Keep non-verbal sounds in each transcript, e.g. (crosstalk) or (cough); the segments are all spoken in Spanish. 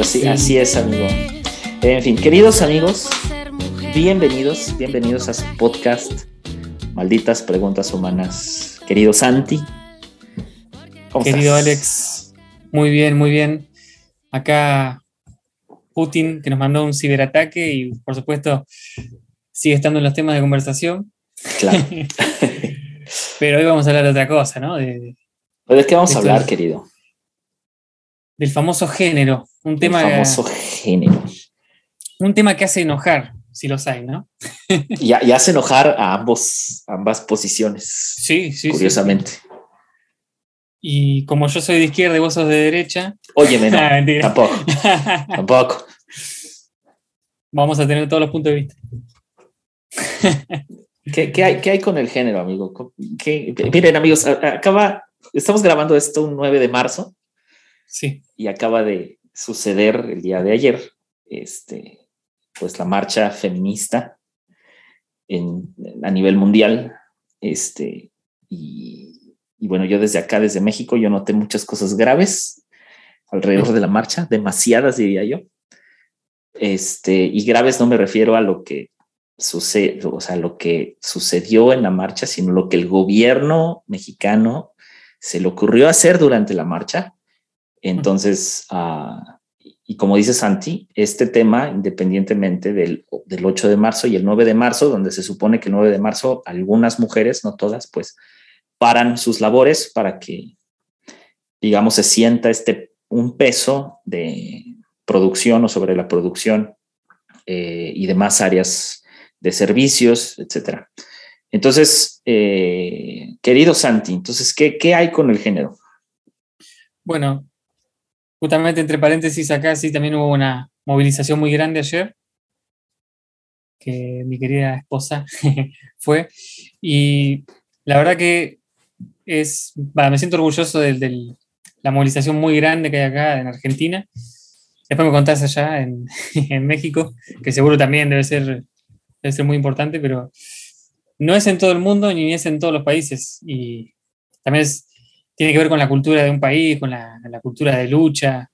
Pero sí, así es, amigo. En fin, queridos amigos, bienvenidos, bienvenidos a su podcast, Malditas Preguntas Humanas. Querido Santi. Querido Alex, muy bien, muy bien. Acá Putin, que nos mandó un ciberataque y por supuesto sigue estando en los temas de conversación. Claro. (laughs) Pero hoy vamos a hablar de otra cosa, ¿no? De, ¿De qué vamos a hablar, querido? Del famoso género. Un tema. famoso género. Un tema que hace enojar, si los hay, ¿no? y, hace enojar a ambos, ambas posiciones. Sí, sí. Curiosamente. Y como yo soy de izquierda y vos sos de derecha. Óyeme, no. (laughs) tampoco. (laughs) tampoco. Vamos a tener todos los puntos de vista. (laughs) ¿Qué, hay, ¿Qué, hay, con el género, amigo? miren, amigos, acaba, estamos grabando esto un 9 de marzo. Sí. Y acaba de suceder el día de ayer, este, pues la marcha feminista en, a nivel mundial. Este, y, y, bueno, yo desde acá, desde México, yo noté muchas cosas graves alrededor de la marcha, demasiadas diría yo. Este, y graves no me refiero a lo que sucede, o sea, lo que sucedió en la marcha, sino lo que el gobierno mexicano se le ocurrió hacer durante la marcha. Entonces, uh, y como dice Santi, este tema, independientemente del, del 8 de marzo y el 9 de marzo, donde se supone que el 9 de marzo algunas mujeres, no todas, pues paran sus labores para que, digamos, se sienta este, un peso de producción o sobre la producción eh, y demás áreas de servicios, etcétera. Entonces, eh, querido Santi, entonces, ¿qué, ¿qué, hay con el género? Bueno, justamente entre paréntesis acá sí también hubo una movilización muy grande ayer, que mi querida esposa (laughs) fue, y la verdad que es, me siento orgulloso de, la movilización muy grande que hay acá en Argentina. Después me contás allá en, (laughs) en México, que seguro también debe ser debe ser muy importante, pero no es en todo el mundo ni es en todos los países. Y también tiene que ver con la cultura de un país, con la, cultura de lucha,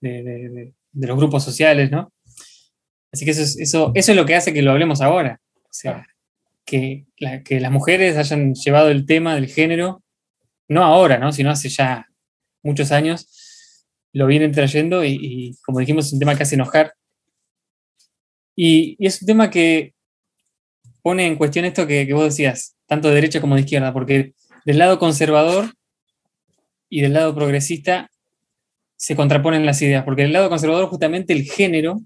de, los grupos sociales, ¿no? Así que eso es, eso, eso es lo que hace que lo hablemos ahora. O sea, que, que las mujeres hayan llevado el tema del género, no ahora, ¿no? Sino hace ya muchos años, lo vienen trayendo y, como dijimos, es un tema que hace enojar. y es un tema que pone en cuestión esto que, vos decías, tanto de derecha como de izquierda, porque del lado conservador y del lado progresista se contraponen las ideas, porque del lado conservador justamente el género,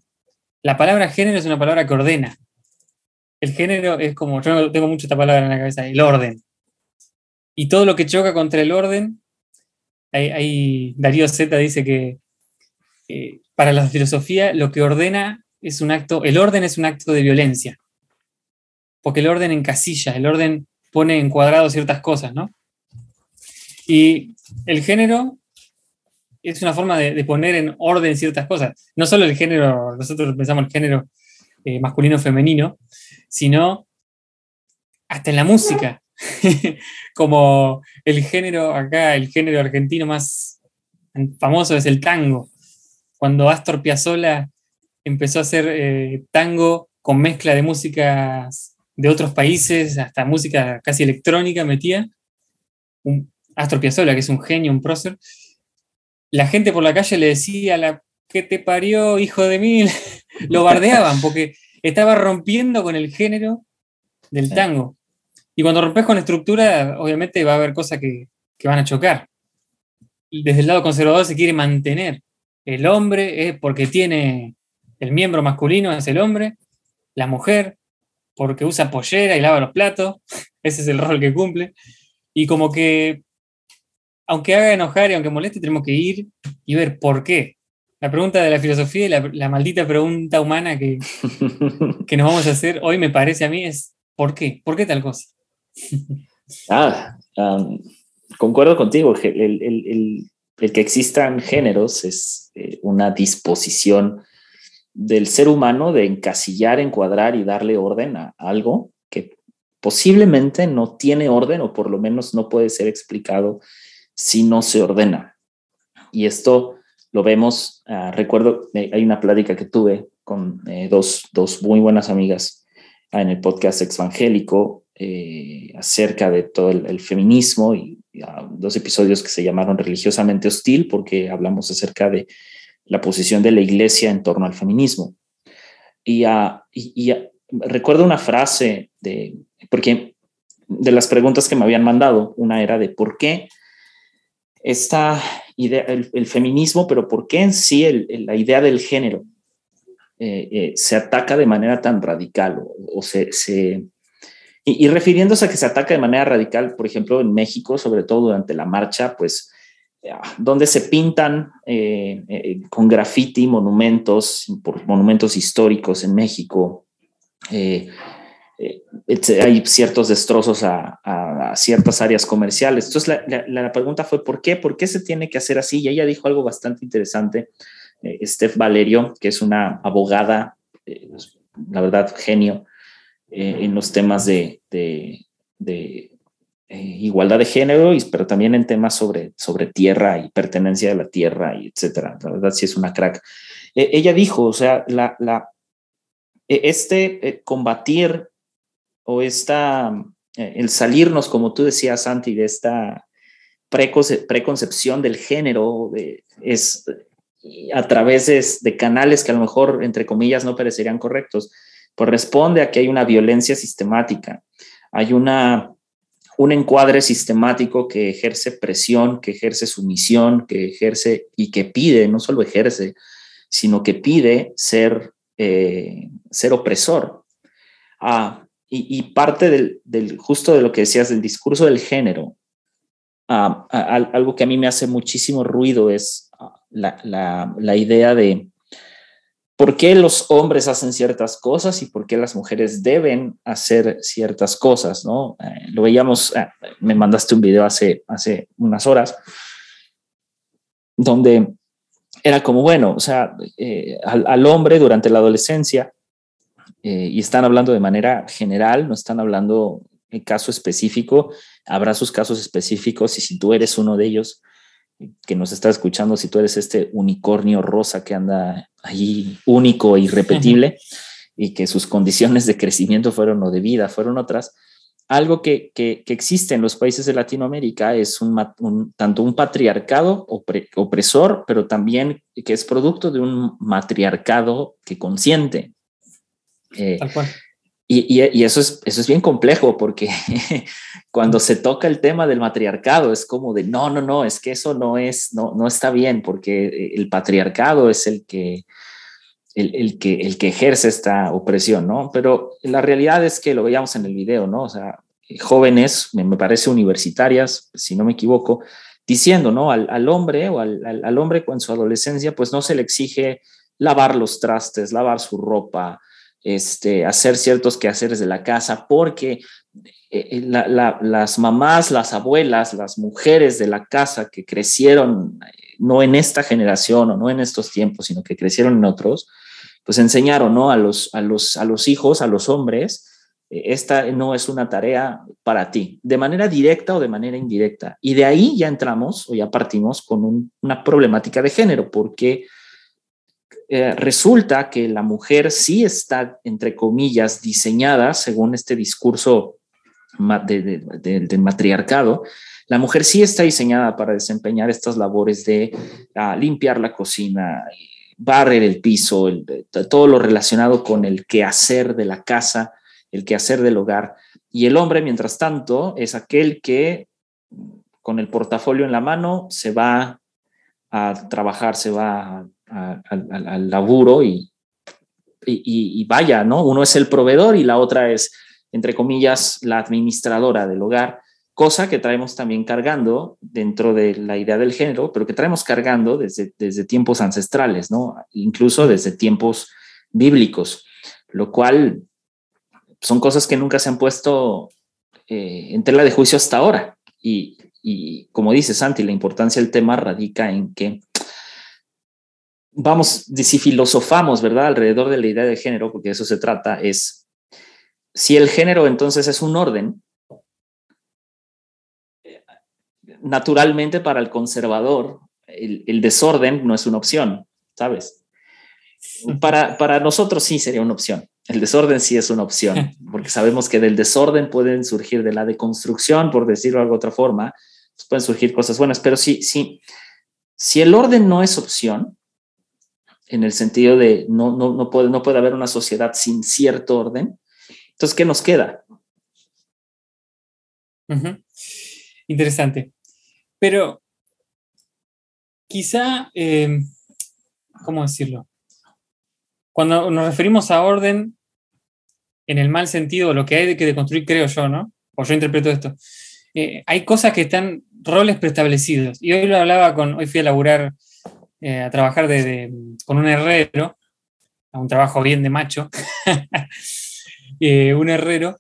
la palabra género es una palabra que ordena. El género es como, yo tengo mucho esta palabra en la cabeza, el orden. Y todo lo que choca contra el orden, ahí, Darío Z dice que para la filosofía lo que ordena es un acto, el orden es un acto de violencia porque el orden encasilla, el orden pone en cuadrado ciertas cosas, ¿no? Y el género es una forma de, poner en orden ciertas cosas. No solo el género, nosotros pensamos el género eh, masculino-femenino, sino hasta en la música. (laughs) Como el género acá, el género argentino más famoso es el tango. Cuando Astor Piazzolla empezó a hacer eh, tango con mezcla de músicas de otros países, hasta música casi electrónica metía. Un Astor Piazzolla, que es un genio, un prócer. La gente por la calle le decía, la que te parió, hijo de mil. (laughs) Lo bardeaban porque estaba rompiendo con el género del tango. Y cuando rompes con la estructura, obviamente va a haber cosas que, que van a chocar. Desde el lado conservador se quiere mantener. El hombre es porque tiene el miembro masculino, es el hombre, la mujer porque usa pollera y lava los platos, (laughs) ese es el rol que cumple, y como que, aunque haga enojar y aunque moleste, tenemos que ir y ver por qué. La pregunta de la filosofía y la, maldita pregunta humana que, (laughs) que, nos vamos a hacer hoy, me parece a mí, es ¿por qué? ¿Por qué tal cosa? (laughs) ah, concuerdo contigo, el, el, el, que existan géneros es eh, una disposición del ser humano de encasillar, encuadrar y darle orden a algo que posiblemente no tiene orden o por lo menos no puede ser explicado si no se ordena. Y esto lo vemos, ah, recuerdo, eh, hay una plática que tuve con eh, dos, dos, muy buenas amigas en el podcast Exvangélico eh, acerca de todo el, feminismo y, ah, dos episodios que se llamaron Religiosamente Hostil porque hablamos acerca de la posición de la iglesia en torno al feminismo. Y, uh, y, recuerdo una frase de, porque de las preguntas que me habían mandado, una era de por qué esta idea, el, feminismo, pero por qué en sí la idea del género eh, eh, se ataca de manera tan radical o, se... se y, refiriéndose a que se ataca de manera radical, por ejemplo, en México, sobre todo durante la marcha, pues donde se pintan eh, con graffiti monumentos, monumentos históricos en México, hay ciertos destrozos a, ciertas áreas comerciales. Entonces la, pregunta fue, ¿por qué? ¿Por qué se tiene que hacer así? Y ella dijo algo bastante interesante, eh, Steph Valerio, que es una abogada, eh, la verdad, genio eh, en los temas de, igualdad de género, pero también en temas sobre, sobre tierra y pertenencia de la tierra, y etcétera. La verdad, sí es una crack. ella dijo, o sea, la, la este combatir o esta, eh, el salirnos, como tú decías, Santi, de esta preconcepción del género es a través de, canales que a lo mejor, entre comillas, no parecerían correctos, corresponde a que hay una violencia sistemática, hay una, un encuadre sistemático que ejerce presión, que ejerce sumisión, que ejerce y que pide, no solo ejerce, sino que pide ser, eh, ser opresor. Ah, y, parte del, justo de lo que decías del discurso del género, ah, algo que a mí me hace muchísimo ruido es ah, la, idea de por qué los hombres hacen ciertas cosas y por qué las mujeres deben hacer ciertas cosas, ¿no? Eh, lo veíamos, ah, me mandaste un video hace, hace unas horas, donde era como, bueno, o sea, eh, al, hombre durante la adolescencia eh, y están hablando de manera general, no están hablando en caso específico, habrá sus casos específicos y si tú eres uno de ellos que nos está escuchando, si tú eres este unicornio rosa que anda ahí único e irrepetible (laughs) y que sus condiciones de crecimiento fueron o de vida fueron otras, algo que, que, existe en los países de Latinoamérica es un, tanto un patriarcado opresor, pero también que es producto de un matriarcado que consiente. Eh, y, eso, es, eso es bien complejo porque (laughs) cuando se toca el tema del matriarcado es como de, no, no, no, es que eso no, es, no, no está bien porque el patriarcado es el que, el, que, el que ejerce esta opresión, ¿no? Pero la realidad es que lo veíamos en el video, ¿no? O sea, jóvenes, me, parece universitarias, si no me equivoco, diciendo, ¿no? Al, hombre o al, al, al hombre con su adolescencia, pues no se le exige lavar los trastes, lavar su ropa, este, hacer ciertos quehaceres de la casa, porque eh, eh, las mamás, las abuelas, las mujeres de la casa que crecieron eh, no en esta generación o no en estos tiempos, sino que crecieron en otros, pues enseñaron ¿no? a, los, a, los, a los hijos, a los hombres, esta no es una tarea para ti, de manera directa o de manera indirecta. Y de ahí ya entramos o ya partimos con una problemática de género, porque eh, resulta que la mujer sí está, entre comillas, diseñada, según este discurso del matriarcado, la mujer sí está diseñada para desempeñar estas labores de ah, limpiar la cocina, barrer el piso, todo lo relacionado con el quehacer de la casa, el quehacer del hogar. Y el hombre, mientras tanto, es aquel que con el portafolio en la mano se va a trabajar, se va a al, laburo y, y, vaya, ¿no? Uno es el proveedor y la otra es, entre comillas, la administradora del hogar, cosa que traemos también cargando dentro de la idea del género, pero que traemos cargando desde, desde tiempos ancestrales, ¿no? Incluso desde tiempos bíblicos, lo cual son cosas que nunca se han puesto eh, en tela de juicio hasta ahora. Y, y como dice Santi, la importancia del tema radica en que vamos, si filosofamos, ¿verdad? Alrededor de la idea de género, porque de eso se trata, es si el género entonces es un orden, naturalmente para el conservador, el, desorden no es una opción, ¿sabes? Para, para nosotros sí sería una opción. El desorden sí es una opción, (laughs) porque sabemos que del desorden pueden surgir de la deconstrucción, por decirlo de alguna otra forma, pueden surgir cosas buenas, pero sí, sí, si el orden no es opción, en el sentido de no, no, no, puede, no puede haber una sociedad sin cierto orden, entonces, ¿qué nos queda? Interesante. Pero quizá, eh, ¿cómo decirlo? Cuando nos referimos a orden en el mal sentido, lo que hay que deconstruir, creo yo, ¿no? O yo interpreto esto. Eh, hay cosas que están roles preestablecidos. Y hoy lo hablaba con, hoy fui a laburar, eh, a trabajar con un herrero, a un trabajo bien de macho, (laughs) un herrero,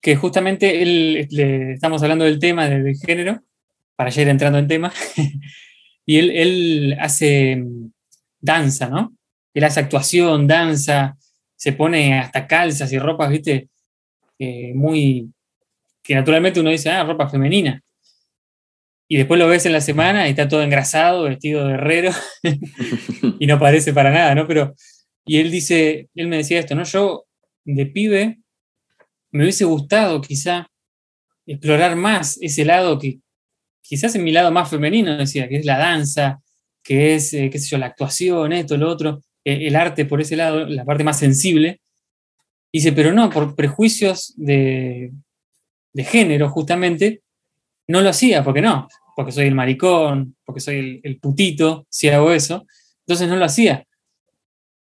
que justamente él, le estamos hablando del tema del género, para ya ir entrando en tema, (laughs) y él, él hace mm, danza, ¿no? Él hace actuación, danza, se pone hasta calzas y ropas, viste, eh, muy, que naturalmente uno dice, ah, ropa femenina. Y después lo ves en la semana y está todo engrasado, vestido de herrero, (laughs) y no parece para nada, ¿no? Pero, y él dice, él me decía esto, ¿no? Yo de pibe me hubiese gustado quizá explorar más ese lado que quizás en mi lado más femenino, decía, que es la danza, que es, eh, qué sé yo, la actuación, esto, lo otro, eh, el arte por ese lado, la parte más sensible. Dice, pero no, por prejuicios de, género justamente, no lo hacía, porque no, porque soy el maricón, porque soy el, putito, si hago eso, entonces no lo hacía.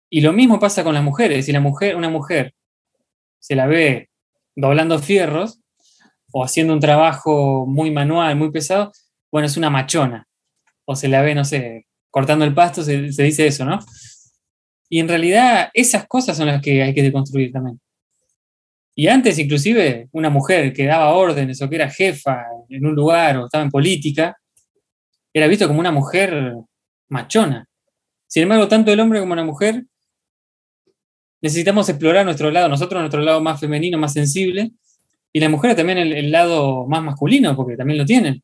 Y lo mismo pasa con las mujeres, si la mujer, una mujer se la ve doblando fierros o haciendo un trabajo muy manual, muy pesado, bueno, es una machona. O se la ve, no sé, cortando el pasto, se, dice eso, ¿no? Y en realidad esas cosas son las que hay que deconstruir también. Y antes, inclusive, una mujer que daba órdenes o que era jefa en un lugar o estaba en política, era visto como una mujer machona. Sin embargo, tanto el hombre como la mujer necesitamos explorar nuestro lado, nosotros nuestro lado más femenino, más sensible, y las mujeres también el, lado más masculino, porque también lo tienen.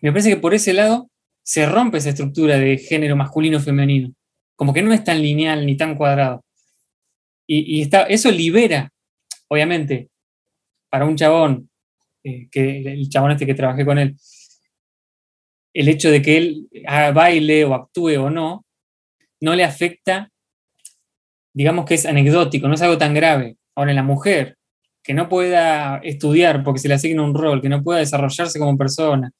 Me parece que por ese lado se rompe esa estructura de género masculino-femenino, como que no es tan lineal ni tan cuadrado. Y, está, eso libera, obviamente, para un chabón, eh, que el chabón este que trabajé con él, el hecho de que él baile o actúe o no, no le afecta digamos que es anecdótico, no es algo tan grave. Ahora, en la mujer, que no pueda estudiar porque se le asigna un rol, que no pueda desarrollarse como persona,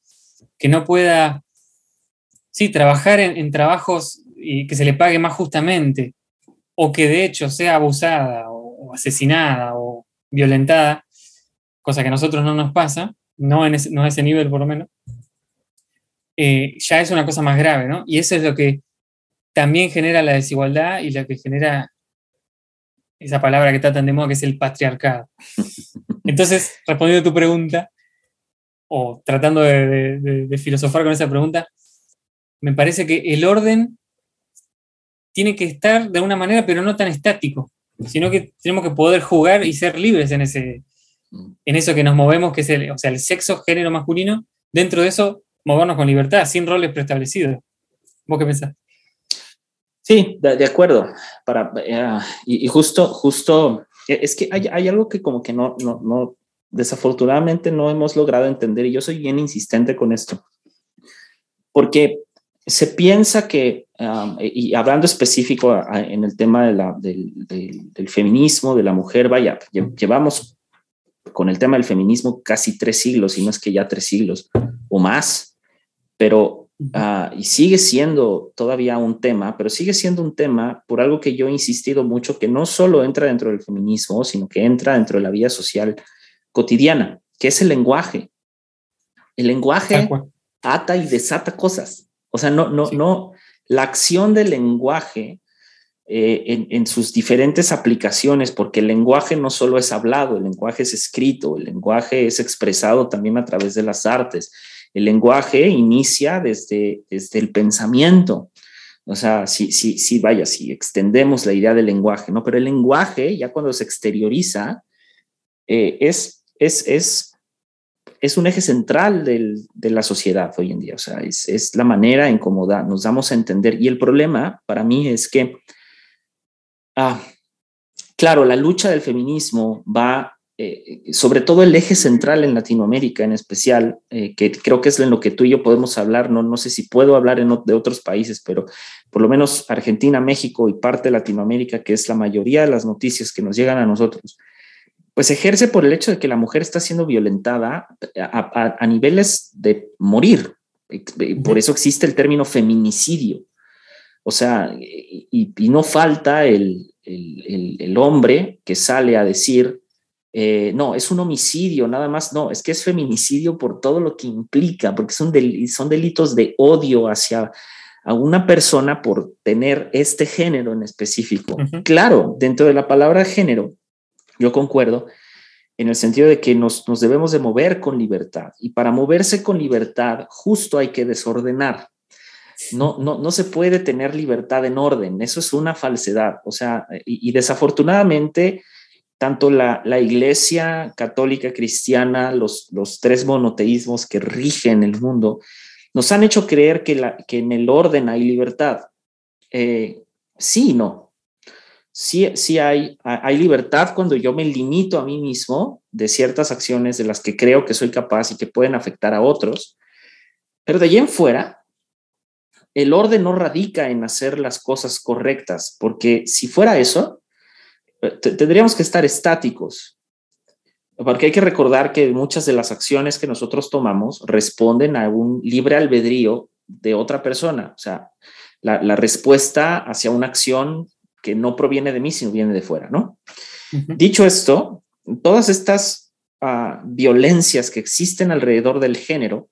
que no pueda, sí, trabajar en, trabajos y que se le pague más justamente, o que de hecho sea abusada o, asesinada violentada, cosa que a nosotros no nos pasa, no, en ese, no a ese nivel por lo menos, eh, ya es una cosa más grave, ¿no? Y eso es lo que también genera la desigualdad y lo que genera esa palabra que está tan de moda, que es el patriarcado. (laughs) Entonces, respondiendo a tu pregunta, o tratando de, filosofar con esa pregunta, me parece que el orden tiene que estar de alguna manera, pero no tan estático, sino que tenemos que poder jugar y ser libres en, ese, en eso que nos movemos, que es el, o sea, el sexo, género masculino, dentro de eso movernos con libertad, sin roles preestablecidos. ¿Vos qué pensás? Sí, de, acuerdo. Para, eh, y, justo, justo, e, es que hay, hay, algo que como que no, no, no, desafortunadamente no hemos logrado entender y yo soy bien insistente con esto. Porque se piensa que, y hablando específico en el tema de la, del, del, feminismo, de la mujer, vaya, llevamos con el tema del feminismo casi tres siglos, y no es que ya tres siglos o más, pero Ah, y sigue siendo todavía un tema, pero sigue siendo un tema por algo que yo he insistido mucho, que no solo entra dentro del feminismo, sino que entra dentro de la vida social cotidiana, que es el lenguaje. El lenguaje ata y desata cosas. O sea, no, no, no, la acción del lenguaje eh, en, sus diferentes aplicaciones, porque el lenguaje no solo es hablado, el lenguaje es escrito, el lenguaje es expresado también a través de las artes, el lenguaje inicia desde, desde el pensamiento. O sea, si, si, si, vaya, si extendemos la idea del lenguaje, ¿no? Pero el lenguaje, ya cuando se exterioriza, eh, es, es, es es un eje central de la sociedad hoy en día, o sea, es, la manera en cómo nos damos a entender. Y el problema para mí es que, ah, claro, la lucha del feminismo va, eh, sobre todo el eje central en Latinoamérica en especial, eh, que creo que es en lo que tú y yo podemos hablar, no, no sé si puedo hablar en, de otros países, pero por lo menos Argentina, México y parte de Latinoamérica, que es la mayoría de las noticias que nos llegan a nosotros pues ejerce por el hecho de que la mujer está siendo violentada a, niveles de morir. Por eso existe el término feminicidio. O sea, y, no falta el, hombre que sale a decir, eh, no, es un homicidio, nada más, no, es que es feminicidio por todo lo que implica, porque son, son delitos de odio hacia a una persona por tener este género en específico. Claro, dentro de la palabra género yo concuerdo en el sentido de que nos, debemos de mover con libertad y para moverse con libertad justo hay que desordenar. No, no, no se puede tener libertad en orden, eso es una falsedad. O sea, y, desafortunadamente, tanto la, iglesia católica cristiana, los, los tres monoteísmos que rigen el mundo, nos han hecho creer que, la, que en el orden hay libertad. Eh, sí, no sí, sí hay, hay libertad cuando yo me limito a mí mismo de ciertas acciones de las que creo que soy capaz y que pueden afectar a otros, pero de allí en fuera, el orden no radica en hacer las cosas correctas, porque si fuera eso, eh, tendríamos que estar estáticos, porque hay que recordar que muchas de las acciones que nosotros tomamos responden a un libre albedrío de otra persona, o sea, la, la respuesta hacia una acción que no proviene de mí, sino viene de fuera, ¿no? Dicho esto, todas estas ah, violencias que existen alrededor del género,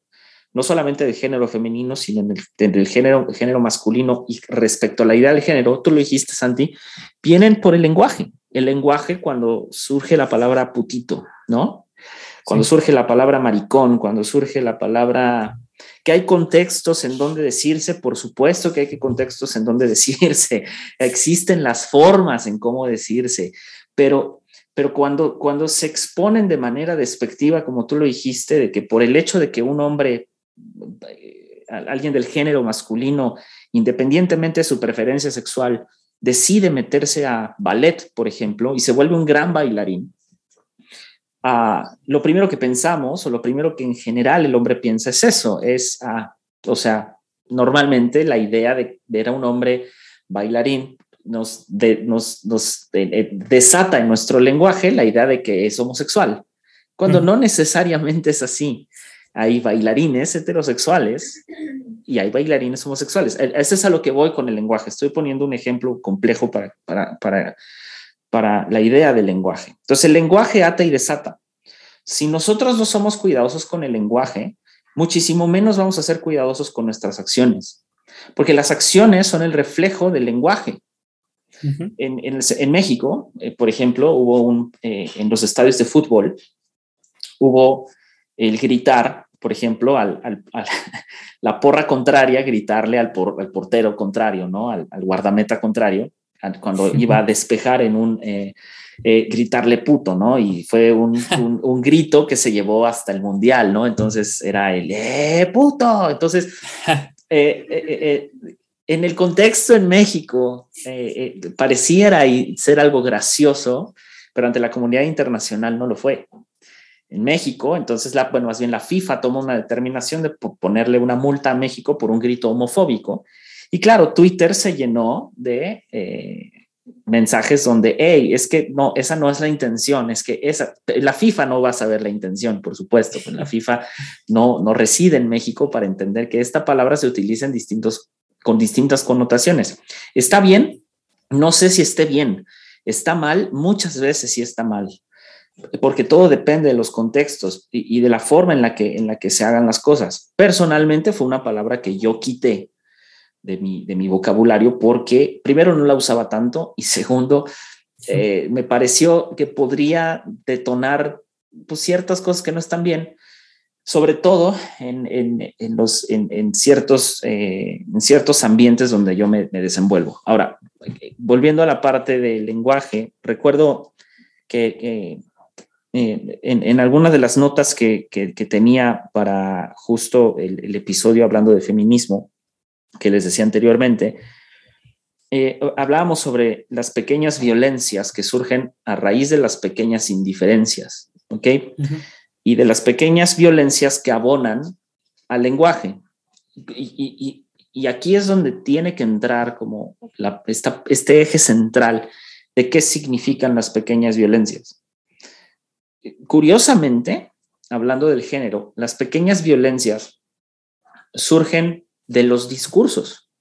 no solamente del género femenino, sino del, género, género masculino y respecto a la idea del género, tú lo dijiste, Santi, vienen por el lenguaje. El lenguaje cuando surge la palabra putito, ¿no? Cuando surge la palabra maricón, cuando surge la palabra que hay contextos en donde decirse, por supuesto que hay contextos en donde (laughs) decirse, existen las formas en cómo decirse, pero, pero cuando, cuando se exponen de manera despectiva, como tú lo dijiste, de que por el hecho de que un hombre, eh, alguien del género masculino, independientemente de su preferencia sexual, decide meterse a ballet, por ejemplo, y se vuelve un gran bailarín, lo primero que pensamos o lo primero que en general el hombre piensa es eso, es, o sea, normalmente la idea de ver a un hombre bailarín nos, nos, eh, desata en nuestro lenguaje la idea de que es homosexual, cuando no necesariamente es así. Hay bailarines heterosexuales y hay bailarines homosexuales. E, ese es a lo que voy con el lenguaje. Estoy poniendo un ejemplo complejo para, para, para para la idea del lenguaje. Entonces, el lenguaje ata y desata. Si nosotros no somos cuidadosos con el lenguaje, muchísimo menos vamos a ser cuidadosos con nuestras acciones, porque las acciones son el reflejo del lenguaje. en, México, eh, por ejemplo, hubo un, eh, en los estadios de fútbol, hubo el gritar, por ejemplo, al, (laughs) la porra contraria, gritarle al, al portero contrario, ¿no? al, guardameta contrario, cuando iba a despejar en un eh, eh, gritarle puto, ¿no? Y fue (laughs) un, un, grito que se llevó hasta el mundial, ¿no? Entonces era el ¡eh, puto! Entonces, eh, en el contexto en México, pareciera ser algo gracioso, pero ante la comunidad internacional no lo fue. En México, entonces, la, bueno, más bien la FIFA tomó una determinación de ponerle una multa a México por un grito homofóbico y claro, Twitter se llenó de eh, mensajes donde, hey, es que no, esa no es la intención, es que esa, la FIFA no va a saber la intención, por supuesto, pues la (laughs) FIFA no, no reside en México para entender que esta palabra se utiliza en distintos, con distintas connotaciones. ¿Está bien? No sé si esté bien. ¿Está mal? Muchas veces sí está mal porque todo depende de los contextos y, y, de la forma en la, que, en la que se hagan las cosas. Personalmente fue una palabra que yo quité de mi, de mi vocabulario porque primero no la usaba tanto y (laughs) segundo, eh, me pareció que podría detonar pues, ciertas cosas que no están bien, sobre todo en, en, en los, en, ciertos, eh, en ciertos ambientes donde yo me, me, desenvuelvo. Ahora, volviendo a la parte del lenguaje, recuerdo que, eh, en, algunas de las notas que, tenía para justo el, episodio hablando de feminismo que les decía anteriormente, eh, hablábamos sobre las pequeñas violencias que surgen a raíz de las pequeñas indiferencias, ¿ok? Y de las pequeñas violencias que abonan al lenguaje. Y, aquí es donde tiene que entrar como este eje central de qué significan las pequeñas violencias. Curiosamente, hablando del género, las pequeñas violencias surgen de los discursos,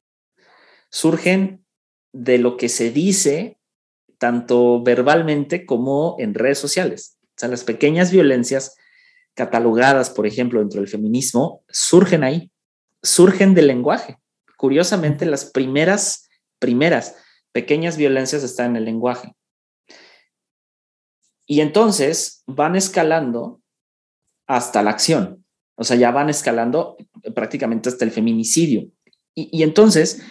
surgen de lo que se dice tanto verbalmente como en redes sociales. O sea, las pequeñas violencias catalogadas, por ejemplo, dentro del feminismo, surgen ahí, surgen del lenguaje. Curiosamente, las primeras, primeras pequeñas violencias están en el lenguaje. Y entonces van escalando hasta la acción. O sea, ya van escalando prácticamente hasta el feminicidio. Y, entonces,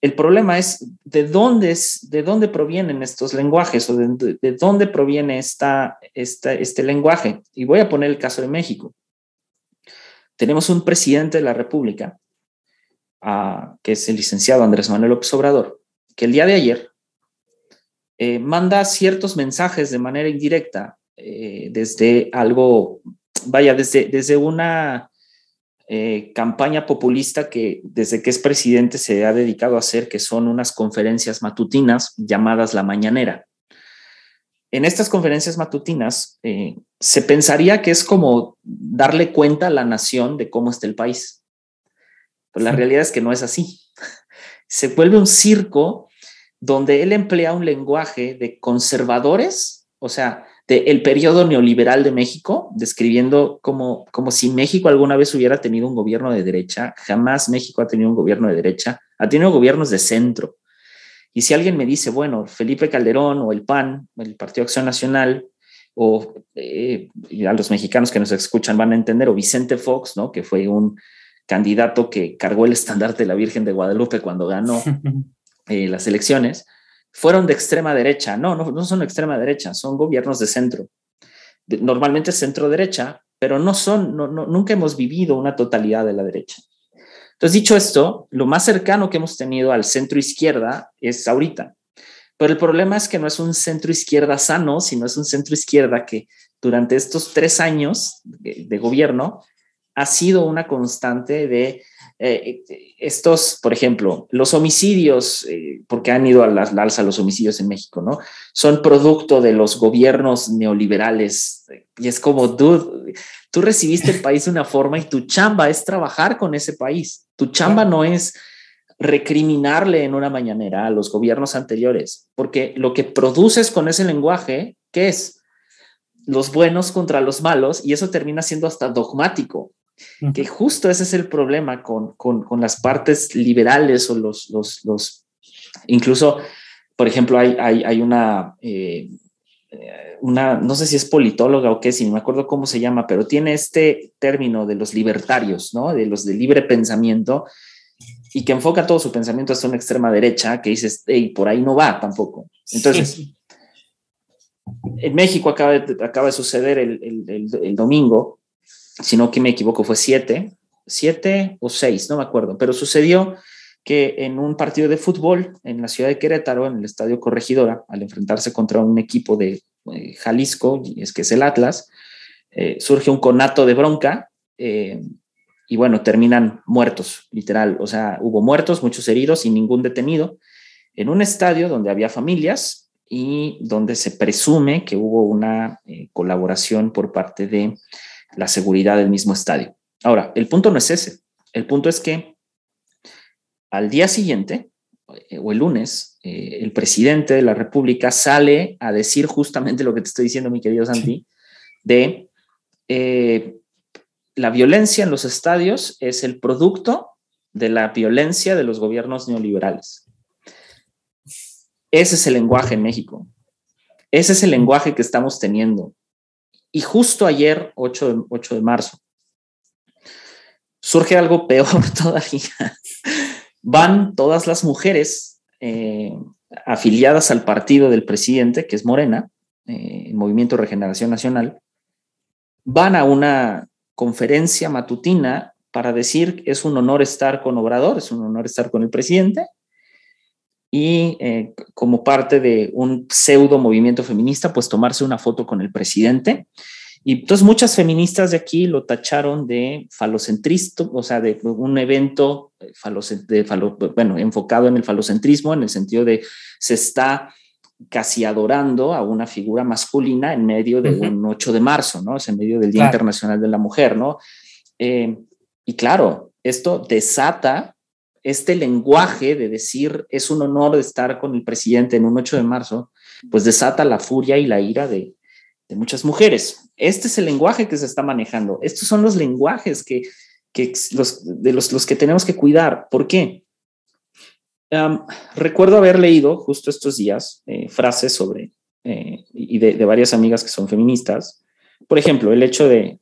el problema es de dónde, es, de dónde provienen estos lenguajes o de, dónde proviene esta, este lenguaje. Y voy a poner el caso de México. Tenemos un presidente de la República, ah, que es el licenciado Andrés Manuel López Obrador, que el día de ayer eh, manda ciertos mensajes de manera indirecta eh, desde algo, vaya, desde, desde una eh, campaña populista que desde que es presidente se ha dedicado a hacer, que son unas conferencias matutinas llamadas La Mañanera. En estas conferencias matutinas se pensaría que es como darle cuenta a la nación de cómo está el país. Pero la realidad es que no es así. (laughs) Se vuelve un circo donde él emplea un lenguaje de conservadores, o sea, del periodo neoliberal de México, describiendo como, como si México alguna vez hubiera tenido un gobierno de derecha. Jamás México ha tenido un gobierno de derecha, ha tenido gobiernos de centro. Y si alguien me dice, bueno, Felipe Calderón o el PAN, el Partido Acción Nacional, o eh, a los mexicanos que nos escuchan van a entender, o Vicente Fox, ¿no? que fue un candidato que cargó el estandarte de la Virgen de Guadalupe cuando ganó (laughs) Eh, las elecciones, fueron de extrema derecha. No, no, no son extrema derecha, son gobiernos de centro. normalmente centro derecha, pero no son, no, nunca hemos vivido una totalidad de la derecha. Entonces, dicho esto, lo más cercano que hemos tenido al centro izquierda es ahorita. Pero el problema es que no es un centro izquierda sano, sino es un centro izquierda que durante estos tres años de gobierno ha sido una constante de eh, estos, por ejemplo, los homicidios, eh, porque han ido a la, alza los homicidios en México, ¿no? Son producto de los gobiernos neoliberales. Y es como, dude, tú recibiste el (laughs) país de una forma y tu chamba es trabajar con ese país. Tu chamba no es recriminarle en una mañanera a los gobiernos anteriores, porque lo que produces con ese lenguaje, ¿qué es? Los buenos contra los malos, y eso termina siendo hasta dogmático que justo ese es el problema con, con, las partes liberales o los, los, los, incluso, por ejemplo, hay, hay, hay una, eh, una, no sé si es politóloga o qué, si no me acuerdo cómo se llama, pero tiene este término de los libertarios, ¿no? De los de libre pensamiento y que enfoca todo su pensamiento hasta una extrema derecha que dices, hey, por ahí no va tampoco. Entonces, en México acaba de, acaba de suceder el, el, el domingo si no que me equivoco, fue siete, siete o seis, no me acuerdo, pero sucedió que en un partido de fútbol en la ciudad de Querétaro, en el Estadio Corregidora, al enfrentarse contra un equipo de eh, Jalisco, y es que es el Atlas, eh, surge un conato de bronca eh, y bueno, terminan muertos, literal, o sea, hubo muertos, muchos heridos y ningún detenido, en un estadio donde había familias y donde se presume que hubo una colaboración por parte de la seguridad del mismo estadio. Ahora, el punto no es ese. El punto es que al día siguiente, eh, o el lunes, eh, el presidente de la República sale a decir justamente lo que te estoy diciendo, mi querido Santi, de eh, la violencia en los estadios es el producto de la violencia de los gobiernos neoliberales. Ese es el lenguaje en México. Ese es el lenguaje que estamos teniendo. Y justo ayer, 8 de, 8 de marzo, surge algo (laughs) peor todavía. Van todas las mujeres eh, afiliadas al partido del presidente, que es Morena, eh, el Movimiento Regeneración Nacional, van a una conferencia matutina para decir es un honor estar con Obrador, es un honor estar con el presidente, y eh, como parte de un pseudo movimiento feminista, pues tomarse una foto con el presidente. Y entonces muchas feministas de aquí lo tacharon de falocentrista, o sea, de un evento eh, de bueno, enfocado en el falocentrismo, en el sentido de se está casi adorando a una figura masculina en medio de un 8 de marzo, ¿no? Es en medio del Día Internacional de la Mujer, ¿no? Eh, y claro, esto desata este lenguaje de decir es un honor estar con el presidente en un 8 de marzo, pues desata la furia y la ira de, muchas mujeres. Este es el lenguaje que se está manejando. Estos son los lenguajes que, de los, los, que tenemos que cuidar. ¿Por qué? recuerdo haber leído justo estos días eh, frases sobre, eh, y de, varias amigas que son feministas, por ejemplo, el hecho de,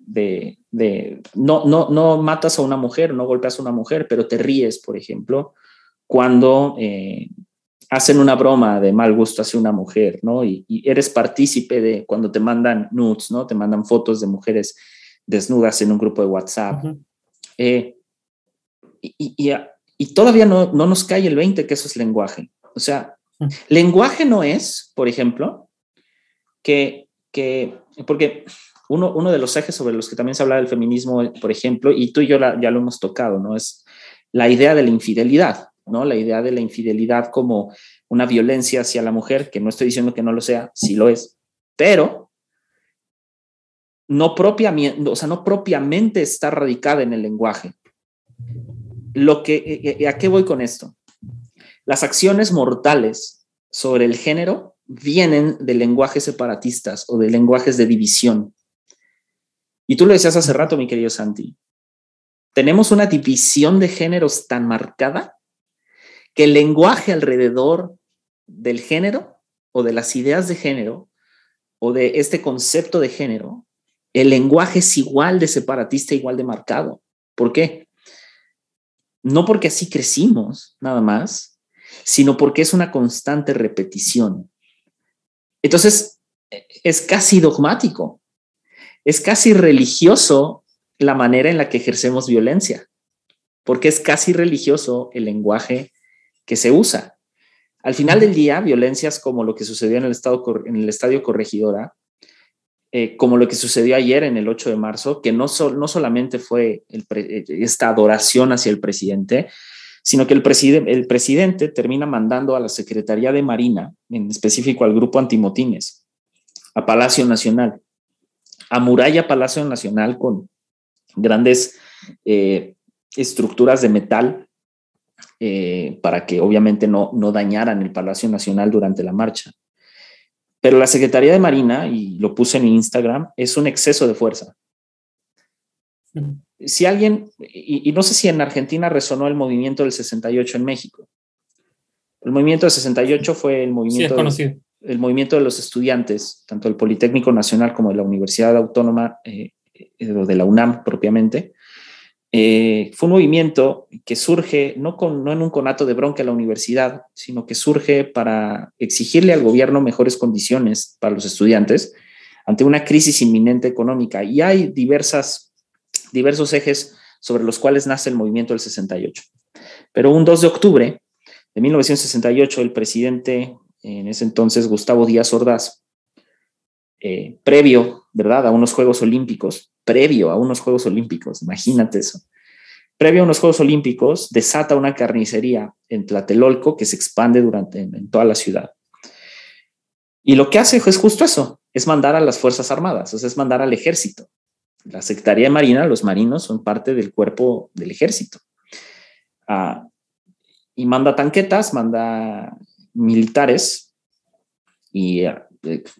no, no, no matas a una mujer, no golpeas a una mujer, pero te ríes, por ejemplo, cuando eh, hacen una broma de mal gusto hacia una mujer, ¿no? Y, eres partícipe de cuando te mandan nudes, ¿no? Te mandan fotos de mujeres desnudas en un grupo de WhatsApp. y, y, y, todavía no, no nos cae el 20 que eso es lenguaje. O sea, lenguaje no es, por ejemplo, que, que porque uno, de los ejes sobre los que también se habla del feminismo, por ejemplo, y tú y yo ya lo hemos tocado, ¿no? Es la idea de la infidelidad, ¿no? La idea de la infidelidad como una violencia hacia la mujer, que no estoy diciendo que no lo sea, sí lo es, pero no propiamente, o sea, no propiamente está radicada en el lenguaje. Lo que, eh, eh, ¿A qué voy con esto? Las acciones mortales sobre el género vienen de lenguajes separatistas o de lenguajes de división. Y tú lo decías hace rato, mi querido Santi. Tenemos una división de géneros tan marcada que el lenguaje alrededor del género o de las ideas de género o de este concepto de género, el lenguaje es igual de separatista, igual de marcado. ¿Por qué? No porque así crecimos, nada más, sino porque es una constante repetición. Entonces, es casi dogmático es casi religioso la manera en la que ejercemos violencia, porque es casi religioso el lenguaje que se usa. Al final del día, violencias como lo que sucedió en el, estado, en el Estadio Corregidora, eh, como lo que sucedió ayer en el 8 de marzo, que no, no solamente fue esta adoración hacia el presidente, sino que el, el presidente termina mandando a la Secretaría de Marina, en específico al Grupo Antimotines, a Palacio Nacional, amuralla Palacio Nacional con grandes eh, estructuras de metal eh, para que obviamente no, no dañaran el Palacio Nacional durante la marcha. Pero la Secretaría de Marina, y lo puse en Instagram, es un exceso de fuerza. Si alguien, y, no sé si en Argentina resonó el movimiento del 68 en México. El movimiento del 68 fue el movimiento... conocido el movimiento de los estudiantes, tanto del Politécnico Nacional como de la Universidad Autónoma eh, eh, o de la UNAM propiamente, eh, fue un movimiento que surge no, con, no en un conato de bronca a la universidad, sino que surge para exigirle al gobierno mejores condiciones para los estudiantes ante una crisis inminente económica. Y hay diversas, diversos ejes sobre los cuales nace el movimiento del 68. Pero un 2 de octubre de 1968, el presidente en ese entonces Gustavo Díaz Ordaz, eh, previo, ¿verdad?, a unos Juegos Olímpicos, previo a unos Juegos Olímpicos, imagínate eso, previo a unos Juegos Olímpicos, desata una carnicería en Tlatelolco que se expande durante en, toda la ciudad. Y lo que hace es justo eso, es mandar a las Fuerzas Armadas, es mandar al ejército. La Secretaría de Marina, los marinos son parte del cuerpo del ejército. Ah, y manda tanquetas, manda militares y eh,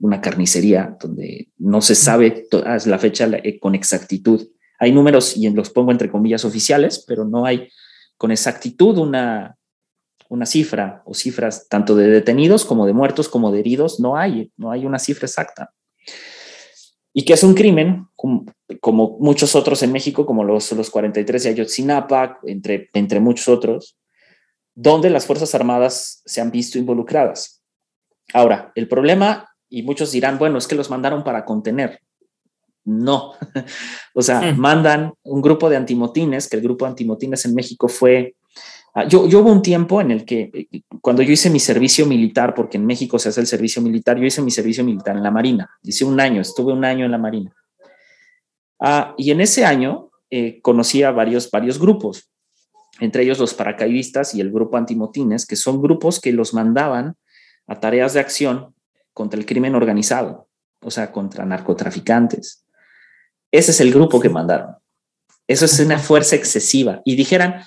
una carnicería donde no se sabe la fecha eh, con exactitud. Hay números y los pongo entre comillas oficiales, pero no hay con exactitud una, una cifra o cifras tanto de detenidos como de muertos como de heridos. No hay, no hay una cifra exacta. Y que es un crimen, como, muchos otros en México, como los, los 43 de Ayotzinapa, entre, entre muchos otros, donde las Fuerzas Armadas se han visto involucradas. Ahora, el problema Y muchos dirán, bueno, es que los mandaron para contener. No, (laughs) o sea, mm. mandan un grupo de antimotines, que el grupo de antimotines en México fue... Ah, yo, yo hubo un tiempo en el que, eh, cuando yo hice mi servicio militar, porque en México se hace el servicio militar, yo hice mi servicio militar en la Marina, hice un año, estuve un año en la Marina. Ah, y en ese año eh, conocí a varios, varios grupos, entre ellos los paracaidistas y el grupo antimotines, que son grupos que los mandaban a tareas de acción contra el crimen organizado, o sea, contra narcotraficantes, ese es el grupo que mandaron. Eso es una fuerza excesiva. Y dijeran,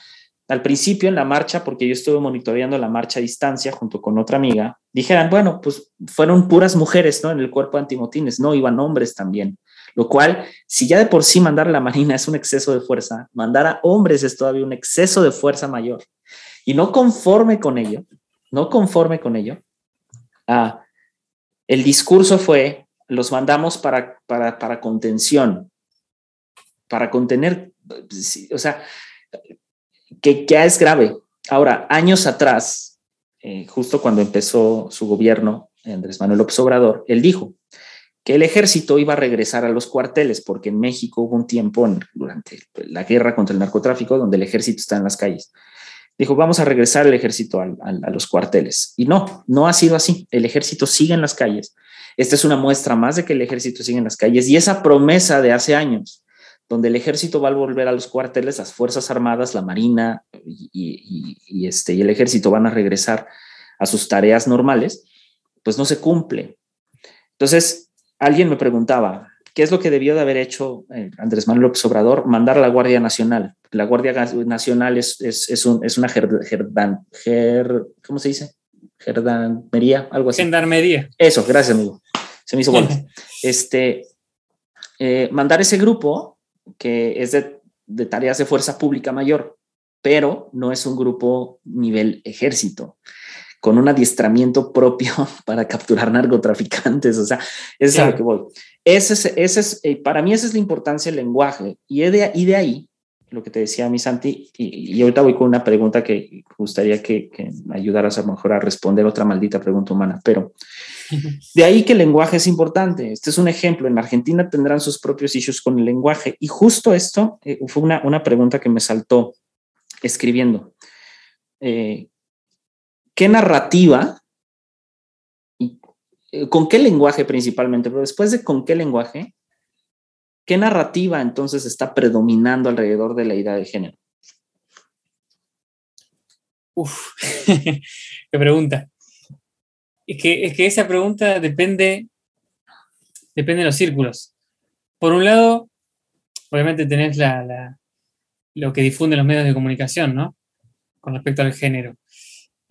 al principio en la marcha, porque yo estuve monitoreando la marcha a distancia junto con otra amiga, dijeran, bueno, pues fueron puras mujeres, ¿no? En el cuerpo antimotines, no, iban hombres también. Lo cual, si ya de por sí mandar a la Marina es un exceso de fuerza, mandar a hombres es todavía un exceso de fuerza mayor. Y no conforme con ello, no conforme con ello, ah, el discurso fue, los mandamos para, para, para contención, para contener, o sea, que ya es grave. Ahora, años atrás, eh, justo cuando empezó su gobierno, Andrés Manuel López Obrador, él dijo que el ejército iba a regresar a los cuarteles, porque en México hubo un tiempo durante la guerra contra el narcotráfico donde el ejército está en las calles. Dijo, vamos a regresar el ejército a los cuarteles. Y no, no ha sido así. El ejército sigue en las calles. Esta es una muestra más de que el ejército sigue en las calles. Y esa promesa de hace años donde el ejército va a volver a los cuarteles, las Fuerzas Armadas, la Marina y, este, y el ejército van a regresar a sus tareas normales, pues no se cumple. Entonces, alguien me preguntaba, ¿qué es lo que debió de haber hecho eh, Andrés Manuel López Obrador? Mandar a la Guardia Nacional. La Guardia Nacional es, es, un, es una gerdan, ¿cómo se dice? Gerdanmería, algo así. Gendarmería. Eso, gracias, amigo. Se me hizo bueno. (laughs) este, eh, mandar ese grupo que es de, tareas de fuerza pública mayor, pero no es un grupo nivel ejército con un adiestramiento propio (laughs) para capturar narcotraficantes. O sea, es a lo que voy. Ese es, ese es, eh, para mí esa es la importancia del lenguaje. Y de, y de ahí, lo que te decía mi Santi, y, y ahorita voy con una pregunta que gustaría que, que me ayudaras a mejor a responder otra maldita pregunta humana, pero de ahí que el lenguaje es importante. Este es un ejemplo. En Argentina tendrán sus propios issues con el lenguaje. Y justo esto eh, fue una, una, pregunta que me saltó escribiendo. Eh, ¿Qué narrativa eh, con qué lenguaje principalmente? Pero después de con qué lenguaje, ¿qué narrativa entonces está predominando alrededor de la idea de género? Uf, (laughs) qué pregunta. Es que, es que esa pregunta depende, depende de los círculos. Por un lado, obviamente tenés la, lo que difunden los medios de comunicación, ¿no? Con respecto al género.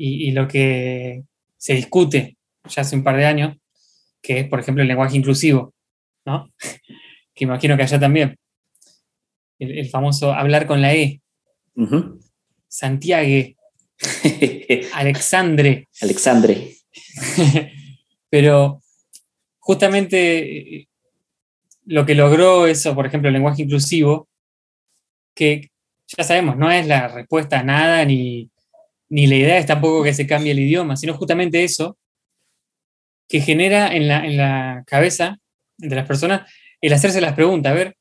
Y, lo que se discute ya hace un par de años, que es, por ejemplo, el lenguaje inclusivo, ¿no? (laughs) que imagino que allá también. El, famoso hablar con la E. Santiago. (laughs) Alexandre. Alexandre. (laughs) Pero justamente lo que logró eso, por ejemplo, el lenguaje inclusivo, que ya sabemos, no es la respuesta a nada, ni, la idea es tampoco que se cambie el idioma, sino justamente eso, que genera en la, cabeza de las personas el hacerse las preguntas. A ver,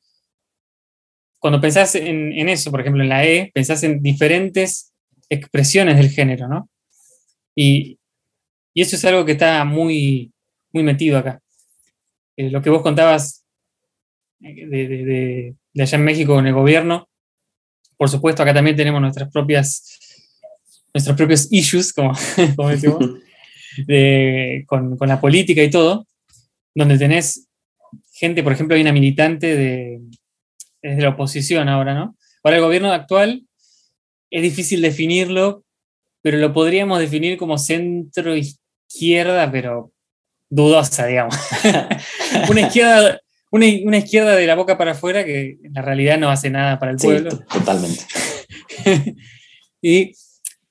cuando pensás en, en, eso, por ejemplo, en la E, pensás en diferentes expresiones del género, ¿no? Y, y eso es algo que está muy, muy metido acá. Eh, lo que vos contabas eh, de, allá en México con el gobierno, por supuesto, acá también tenemos nuestras propias, nuestros propios issues, como, (laughs) decimos, (laughs) con, la política y todo, donde tenés gente, por ejemplo, hay una militante de, de la oposición ahora, ¿no? Ahora el gobierno actual es difícil definirlo, pero lo podríamos definir como centro izquierda, pero dudosa, digamos. (laughs) una, izquierda, una, izquierda de la boca para afuera que en la realidad no hace nada para el pueblo. totalmente. y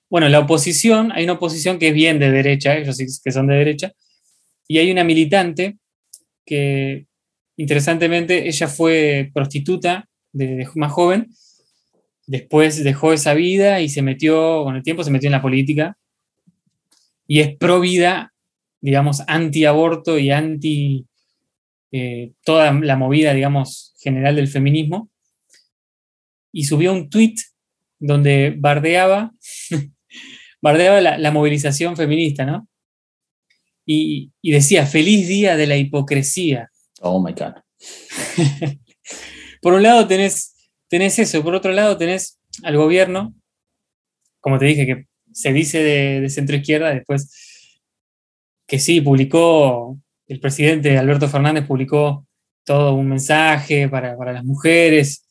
bueno, la oposición, hay una oposición que es bien de derecha, ellos sí que son de derecha, y hay una militante que, interesantemente, ella fue prostituta más joven, después dejó esa vida y se metió, con el tiempo se metió en la política y es pro vida digamos, anti-aborto y anti eh, toda la movida, digamos, general del feminismo. Y subió un tweet donde bardeaba, bardeaba la, movilización feminista, ¿no? Y, y, decía, feliz día de la hipocresía. Oh, my God. (laughs) por un lado tenés, tenés eso, por otro lado tenés al gobierno, como te dije, que se dice de, centro izquierda, después que sí, publicó, el presidente Alberto Fernández publicó todo un mensaje para, las mujeres,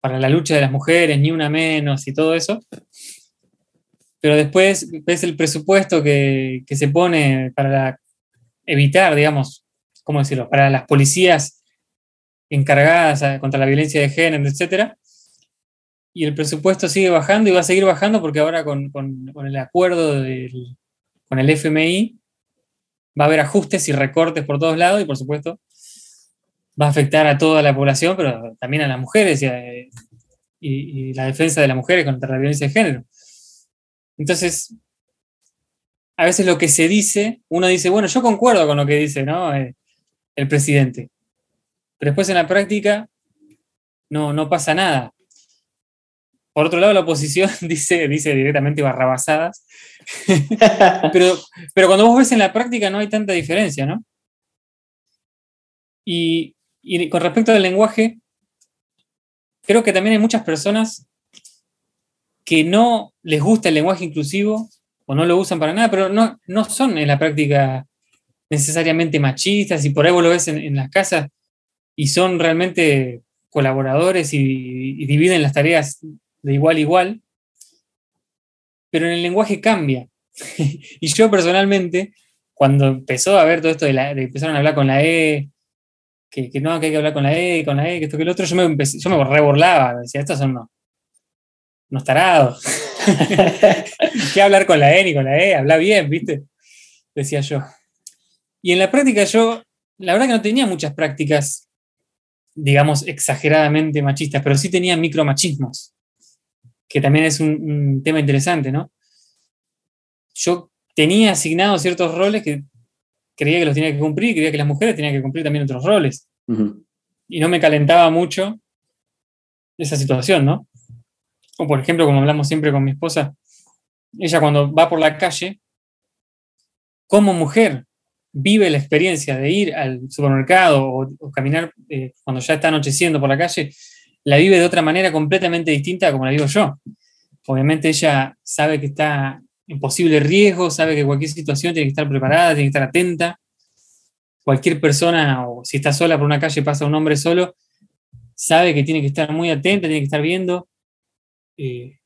para la lucha de las mujeres, ni una menos y todo eso. Pero después ves el presupuesto que, que se pone para evitar, digamos, ¿cómo decirlo?, para las policías encargadas contra la violencia de género, etcétera, y el presupuesto sigue bajando y va a seguir bajando porque ahora con, el acuerdo con el FMI va a haber ajustes y recortes por todos lados y por supuesto va a afectar a toda la población, pero también a las mujeres y, la defensa de las mujeres contra la violencia de género. Entonces, a veces lo que se dice, uno dice, bueno, yo concuerdo con lo que dice ¿no? Eh, el presidente, pero después en la práctica no, no pasa nada. Por otro lado, la oposición (laughs) dice, dice directamente barrabasadas. (laughs) pero, pero cuando vos ves en la práctica no hay tanta diferencia, ¿no? Y, con respecto al lenguaje, creo que también hay muchas personas que no les gusta el lenguaje inclusivo o no lo usan para nada, pero no, no son en la práctica necesariamente machistas y por ahí vos lo ves en, las casas y son realmente colaboradores y dividen las tareas de igual a igual, pero en el lenguaje cambia. (laughs) y yo personalmente, cuando empezó a ver todo esto de, empezaron a hablar con la E, que, no, que hay que hablar con la E, con la E, que esto, que el otro, yo me, empecé, yo me decía, estos son unos, unos tarados. (laughs) ¿Qué hablar con la E ni con la E? Habla bien, ¿viste? Decía yo. Y en la práctica yo, la verdad que no tenía muchas prácticas, digamos, exageradamente machistas, pero sí tenía micromachismos que también es un, tema interesante, ¿no? Yo tenía asignados ciertos roles que creía que los tenía que cumplir, creía que las mujeres tenían que cumplir también otros roles. Y no me calentaba mucho esa situación, ¿no? O por ejemplo, como hablamos siempre con mi esposa, ella cuando va por la calle, como mujer, vive la experiencia de ir al supermercado o, caminar eh, cuando ya está anocheciendo por la calle la vive de otra manera completamente distinta como la vivo yo. Obviamente ella sabe que está en posible riesgo, sabe que cualquier situación tiene que estar preparada, tiene que estar atenta. Cualquier persona, o si está sola por una calle pasa un hombre solo, sabe que tiene que estar muy atenta, tiene que estar viendo. Eh,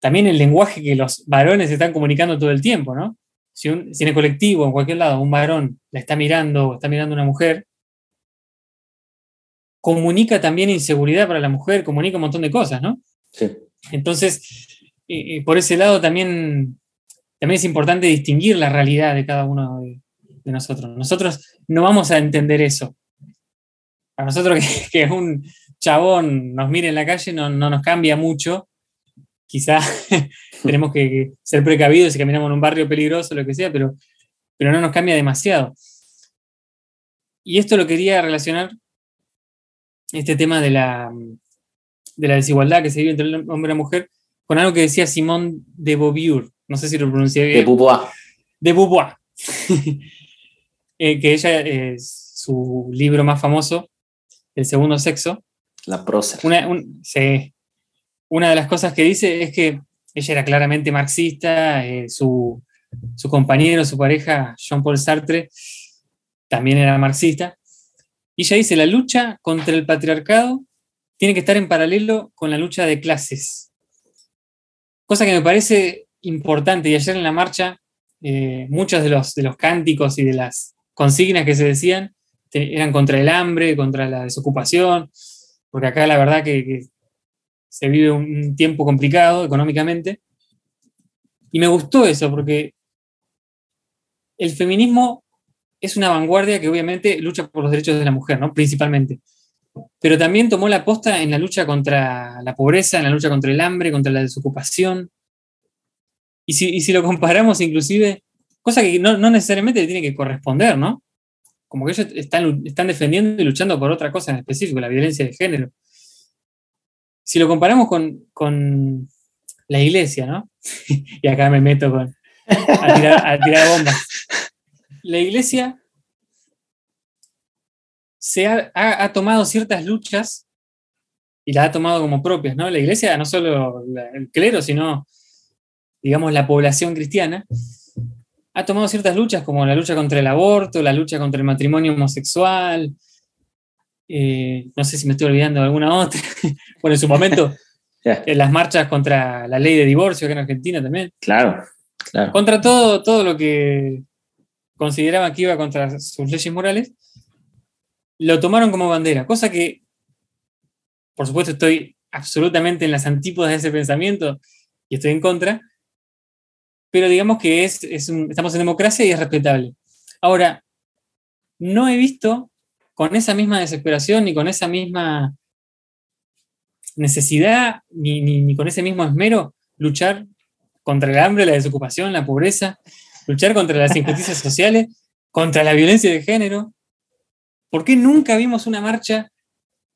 también el lenguaje que los varones están comunicando todo el tiempo, ¿no? Si, un, si en el colectivo, en cualquier lado, un varón la está mirando o está mirando a una mujer, comunica también inseguridad para la mujer, comunica un montón de cosas, ¿no? Sí. Entonces, eh, eh, por ese lado también, también es importante distinguir la realidad de cada uno de, nosotros. Nosotros no vamos a entender eso. Para nosotros (laughs) que, un chabón nos mire en la calle no, nos cambia mucho. Quizá (laughs) tenemos que ser precavidos si caminamos en un barrio peligroso, lo que sea, pero, pero no nos cambia demasiado. Y esto lo quería relacionar este tema de la, de la desigualdad que se vive entre el hombre y la mujer con algo que decía Simón de Beauvoir, no sé si lo pronuncié bien. De Beauvoir. De Beauvoir. (laughs) Eh, que ella es su libro más famoso, El segundo sexo. La prócer. Una, una de las cosas que dice es que ella era claramente marxista, eh, su, su compañero, su pareja, Jean-Paul Sartre, también era marxista, y ella dice, la lucha contra el patriarcado tiene que estar en paralelo con la lucha de clases. Cosa que me parece importante. Y ayer en la marcha, eh, muchos de los, de los cánticos y de las consignas que se decían eran contra el hambre, contra la desocupación, porque acá la verdad que, se vive un tiempo complicado económicamente. Y me gustó eso, porque el feminismo es una vanguardia que obviamente lucha por los derechos de la mujer, ¿no? Principalmente. Pero también tomó la posta en la lucha contra la pobreza, en la lucha contra el hambre, contra la desocupación. Y si, lo comparamos inclusive cosa que no, necesariamente le tiene que corresponder, ¿no? Como que ellos están, están defendiendo y luchando por otra cosa en específico, la violencia de género. Si lo comparamos con, la iglesia, ¿no? (laughs) y acá me meto con, a, tirar, bombas. La iglesia se ha, tomado ciertas luchas y las ha tomado como propias, ¿no? La iglesia, no solo el clero, sino, digamos, la población cristiana, ha tomado ciertas luchas como la lucha contra el aborto, la lucha contra el matrimonio homosexual, eh, no sé si me estoy olvidando de alguna otra, (laughs) bueno, en su momento, (laughs) en las marchas contra la ley de divorcio acá en Argentina también. Claro, claro. Contra todo, todo lo que consideraban que iba contra sus leyes morales, lo tomaron como bandera, cosa que, por supuesto, estoy absolutamente en las antípodas de ese pensamiento y estoy en contra, pero digamos que es, estamos en democracia y es respetable. Ahora, no he visto con esa misma desesperación ni con esa misma necesidad ni, con ese mismo esmero luchar contra el hambre, la desocupación, la pobreza, luchar contra las injusticias sociales, contra la violencia de género. ¿Por qué nunca vimos una marcha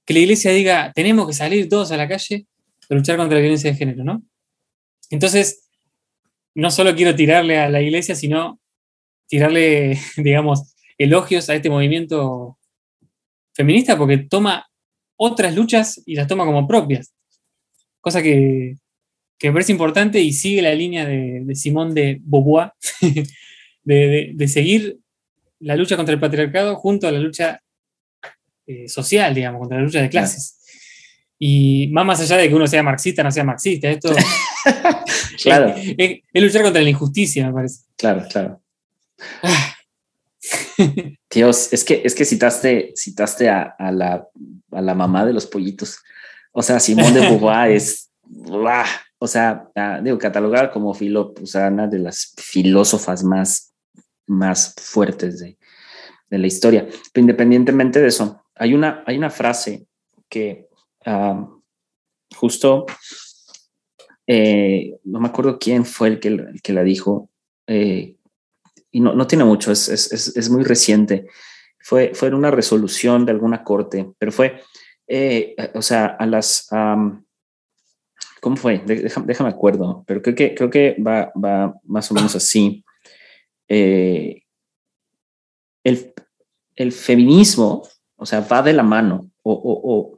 que la iglesia diga, tenemos que salir todos a la calle a luchar contra la violencia de género, ¿no? Entonces, no solo quiero tirarle a la iglesia, sino tirarle, (laughs) digamos, elogios a este movimiento feminista porque toma otras luchas y las toma como propias. Cosa que, me parece importante y sigue la línea de, Simón de Beauvoir, (laughs) de, seguir la lucha contra el patriarcado junto a la lucha eh, social, digamos, contra la lucha de clases. Y más, más allá de que uno sea marxista, no sea marxista, esto (laughs) claro. (laughs) es, luchar contra la injusticia, me parece. Claro, claro. Ah. Dios, es que, es que citaste, citaste a, la, mamá de los pollitos. O sea, Simón de Beauvoir (laughs) es, o sea, digo, catalogada como filo, o sea, una de las filósofas más, más fuertes de, la historia. Pero independientemente de eso, hay una, hay una frase que justo, eh, no me acuerdo quién fue el que, que la dijo, eh, y no, no, tiene mucho, es, es, es, muy reciente. Fue, fue una resolución de alguna corte, pero fue, eh, o sea, a las... ¿Cómo fue? Déjame, déjame acuerdo, pero creo que, creo que va, va más o menos así. el, el, feminismo, o sea, va de la mano, o, o,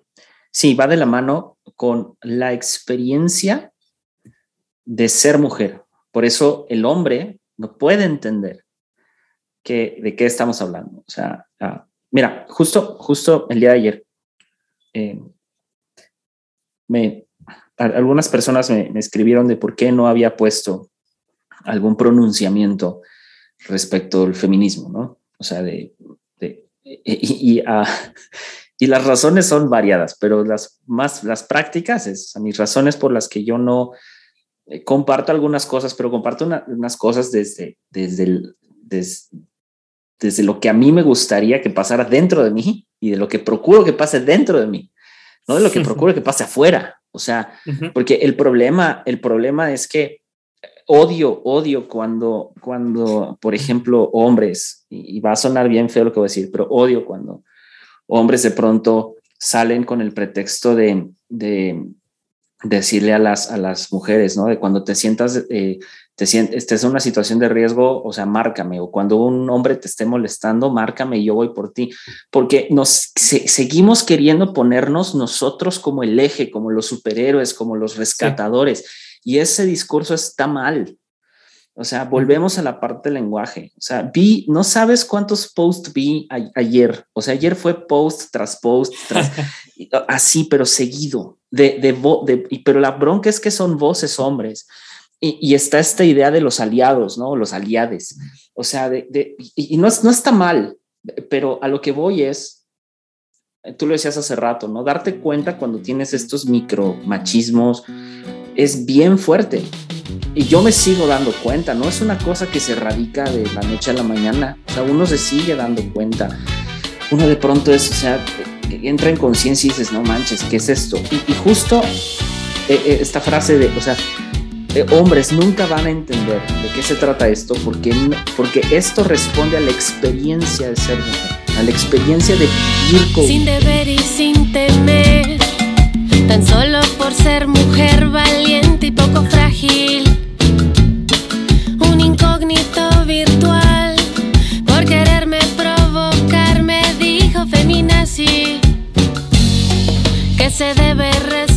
Sí, va de la mano con la experiencia de ser mujer. Por eso el hombre no puede entender que, de qué estamos hablando. O sea, ah, mira, justo, justo el día de ayer, eh, me, algunas personas me, escribieron de por qué no había puesto algún pronunciamiento respecto al feminismo, ¿no? O sea, de, y, y, ah, y las razones son variadas, pero las más, las prácticas es a mis razones por las que yo no eh, comparto algunas cosas, pero comparto unas cosas desde, desde, el, desde, lo que a mí me gustaría que pasara dentro de mí y de lo que procuro que pase dentro de mí, no de lo que procuro que pase afuera. O sea, porque el problema, el problema es que odio, odio cuando, cuando, por ejemplo, hombres, y va a sonar bien feo lo que voy a decir, pero odio cuando hombres de pronto salen con el pretexto de, decirle a las, a las mujeres, ¿no? De cuando te sientas, eh, te sientes, estés en una situación de riesgo, o sea, márcame, o cuando un hombre te esté molestando, márcame y yo voy por ti, porque nos seguimos queriendo ponernos nosotros como el eje, como los superhéroes, como los rescatadores, y ese discurso está mal. O sea, volvemos a la parte del lenguaje. O sea, vi, no sabes cuántos posts vi ayer. O sea, ayer fue post tras post, tras, (laughs) así, pero seguido. De, de, de, pero la bronca es que son voces hombres. Y, y, está esta idea de los aliados, ¿no? Los aliades. O sea, de, y, no, no está mal, pero a lo que voy es, tú lo decías hace rato, ¿no? Darte cuenta cuando tienes estos micro machismos es bien fuerte. Y yo me sigo dando cuenta, no es una cosa que se radica de la noche a la mañana, o sea, uno se sigue dando cuenta. Uno de pronto es, o sea, entra en conciencia y dices, no manches, ¿qué es esto? Y, justo eh, eh, esta frase de, o sea, eh, hombres nunca van a entender de qué se trata esto porque, porque esto responde a la experiencia de ser mujer, a la experiencia de vivir con... Sin deber y sin temer, Tan solo por ser mujer valiente y poco frágil. Un incógnito virtual. Por quererme provocar me dijo feminazi. Que se debe respetar